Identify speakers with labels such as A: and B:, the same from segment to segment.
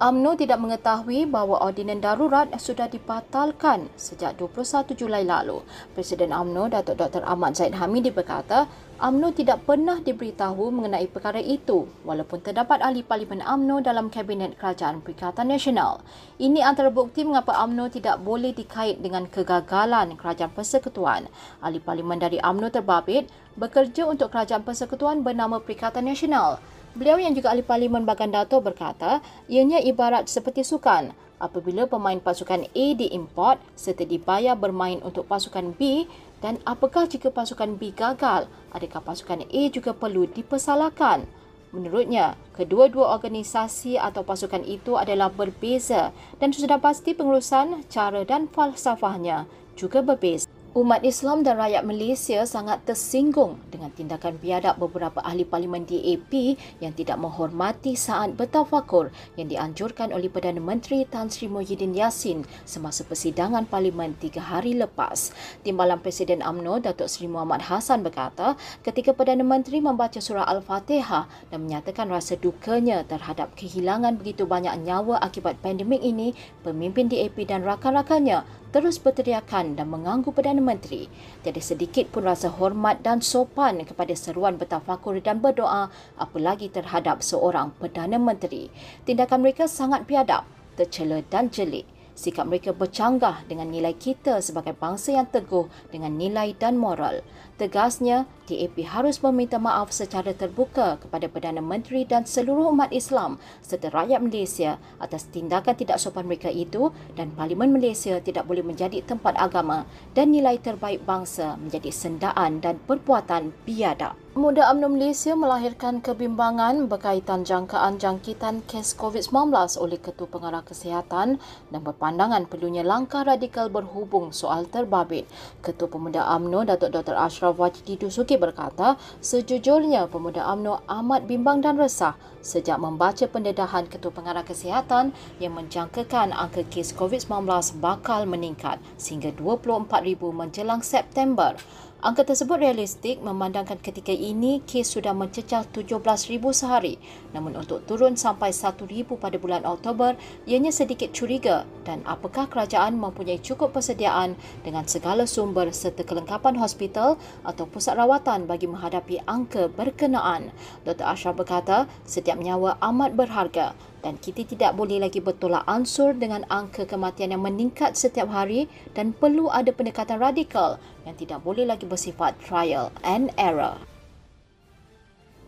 A: UMNO tidak mengetahui bahawa ordinan darurat sudah dibatalkan sejak 21 Julai lalu. Presiden UMNO Datuk Dr. Ahmad Zaid Hamidi berkata, UMNO tidak pernah diberitahu mengenai perkara itu walaupun terdapat ahli parlimen UMNO dalam Kabinet Kerajaan Perikatan Nasional. Ini antara bukti mengapa UMNO tidak boleh dikait dengan kegagalan Kerajaan Persekutuan. Ahli parlimen dari UMNO terbabit bekerja untuk Kerajaan Persekutuan bernama Perikatan Nasional. Beliau yang juga ahli parlimen Bagan Dato berkata, ianya ibarat seperti sukan. Apabila pemain pasukan A diimport serta dibayar bermain untuk pasukan B dan apakah jika pasukan B gagal, adakah pasukan A juga perlu dipersalahkan? Menurutnya, kedua-dua organisasi atau pasukan itu adalah berbeza dan sudah pasti pengurusan, cara dan falsafahnya juga berbeza. Umat Islam dan rakyat Malaysia sangat tersinggung dengan tindakan biadab beberapa ahli parlimen DAP yang tidak menghormati saat bertafakur yang dianjurkan oleh Perdana Menteri Tan Sri Muhyiddin Yassin semasa persidangan parlimen tiga hari lepas. Timbalan Presiden AMNO Datuk Seri Muhammad Hassan berkata ketika Perdana Menteri membaca surah Al-Fatihah dan menyatakan rasa dukanya terhadap kehilangan begitu banyak nyawa akibat pandemik ini, pemimpin DAP dan rakan-rakannya terus berteriakan dan mengganggu Perdana Menteri. Tiada sedikit pun rasa hormat dan sopan kepada seruan bertafakur dan berdoa apalagi terhadap seorang Perdana Menteri. Tindakan mereka sangat biadab, tercela dan jelik. Sikap mereka bercanggah dengan nilai kita sebagai bangsa yang teguh dengan nilai dan moral. Tegasnya, DAP harus meminta maaf secara terbuka kepada Perdana Menteri dan seluruh umat Islam serta rakyat Malaysia atas tindakan tidak sopan mereka itu dan Parlimen Malaysia tidak boleh menjadi tempat agama dan nilai terbaik bangsa menjadi sendaan dan perbuatan biadab. Pemuda UMNO Malaysia melahirkan kebimbangan berkaitan jangkaan jangkitan kes COVID-19 oleh Ketua Pengarah Kesihatan dan berpandangan perlunya langkah radikal berhubung soal terbabit. Ketua Pemuda UMNO Datuk Dr. Ashraf Wajdi Dusuki berkata, sejujurnya Pemuda UMNO amat bimbang dan resah sejak membaca pendedahan Ketua Pengarah Kesihatan yang menjangkakan angka kes COVID-19 bakal meningkat sehingga 24,000 menjelang September. Angka tersebut realistik memandangkan ketika ini kes sudah mencecah 17,000 sehari. Namun untuk turun sampai 1,000 pada bulan Oktober, ianya sedikit curiga dan apakah kerajaan mempunyai cukup persediaan dengan segala sumber serta kelengkapan hospital atau pusat rawatan bagi menghadapi angka berkenaan. Dr. Ashraf berkata, setiap nyawa amat berharga dan kita tidak boleh lagi bertolak ansur dengan angka kematian yang meningkat setiap hari dan perlu ada pendekatan radikal yang tidak boleh lagi bersifat trial and error.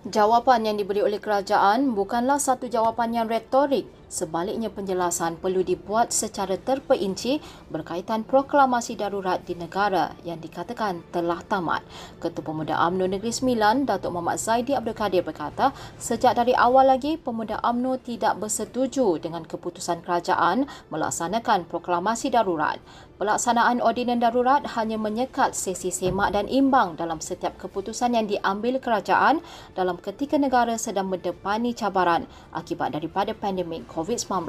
A: Jawapan yang diberi oleh kerajaan bukanlah satu jawapan yang retorik. Sebaliknya penjelasan perlu dibuat secara terperinci berkaitan proklamasi darurat di negara yang dikatakan telah tamat. Ketua Pemuda UMNO Negeri Sembilan, Datuk Muhammad Zaidi Abdul Kadir berkata, sejak dari awal lagi Pemuda UMNO tidak bersetuju dengan keputusan kerajaan melaksanakan proklamasi darurat. Pelaksanaan ordinan darurat hanya menyekat sesi semak dan imbang dalam setiap keputusan yang diambil kerajaan dalam ketika negara sedang mendepani cabaran akibat daripada pandemik COVID-19.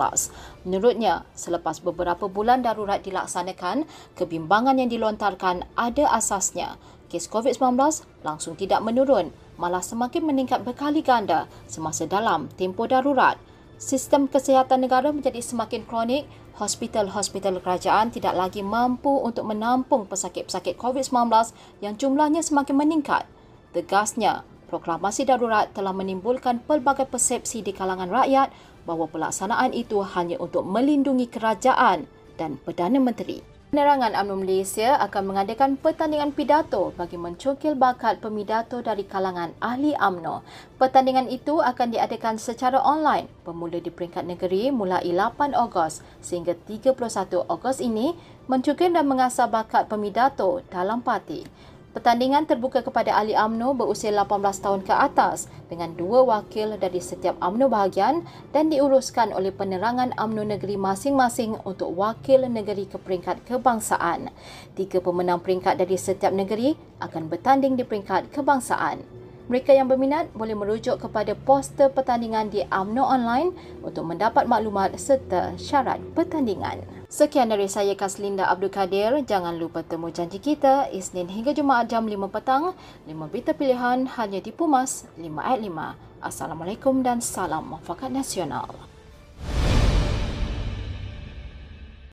A: Menurutnya, selepas beberapa bulan darurat dilaksanakan, kebimbangan yang dilontarkan ada asasnya. Kes COVID-19 langsung tidak menurun, malah semakin meningkat berkali ganda semasa dalam tempoh darurat. Sistem kesihatan negara menjadi semakin kronik, hospital-hospital kerajaan tidak lagi mampu untuk menampung pesakit-pesakit COVID-19 yang jumlahnya semakin meningkat. Tegasnya, proklamasi darurat telah menimbulkan pelbagai persepsi di kalangan rakyat bahawa pelaksanaan itu hanya untuk melindungi kerajaan dan Perdana Menteri. Penerangan UMNO Malaysia akan mengadakan pertandingan pidato bagi mencokil bakat pemidato dari kalangan ahli UMNO. Pertandingan itu akan diadakan secara online bermula di peringkat negeri mulai 8 Ogos sehingga 31 Ogos ini mencokil dan mengasah bakat pemidato dalam parti. Pertandingan terbuka kepada ahli AMNO berusia 18 tahun ke atas dengan dua wakil dari setiap AMNO bahagian dan diuruskan oleh penerangan AMNO negeri masing-masing untuk wakil negeri ke peringkat kebangsaan. Tiga pemenang peringkat dari setiap negeri akan bertanding di peringkat kebangsaan. Mereka yang berminat boleh merujuk kepada poster pertandingan di AMNO Online untuk mendapat maklumat serta syarat pertandingan. Sekian dari saya Kaslinda Abdul Kadir. Jangan lupa temu janji kita Isnin hingga Jumaat jam 5 petang. 5 berita pilihan hanya di Pumas 5 at 5. Assalamualaikum dan salam mufakat nasional.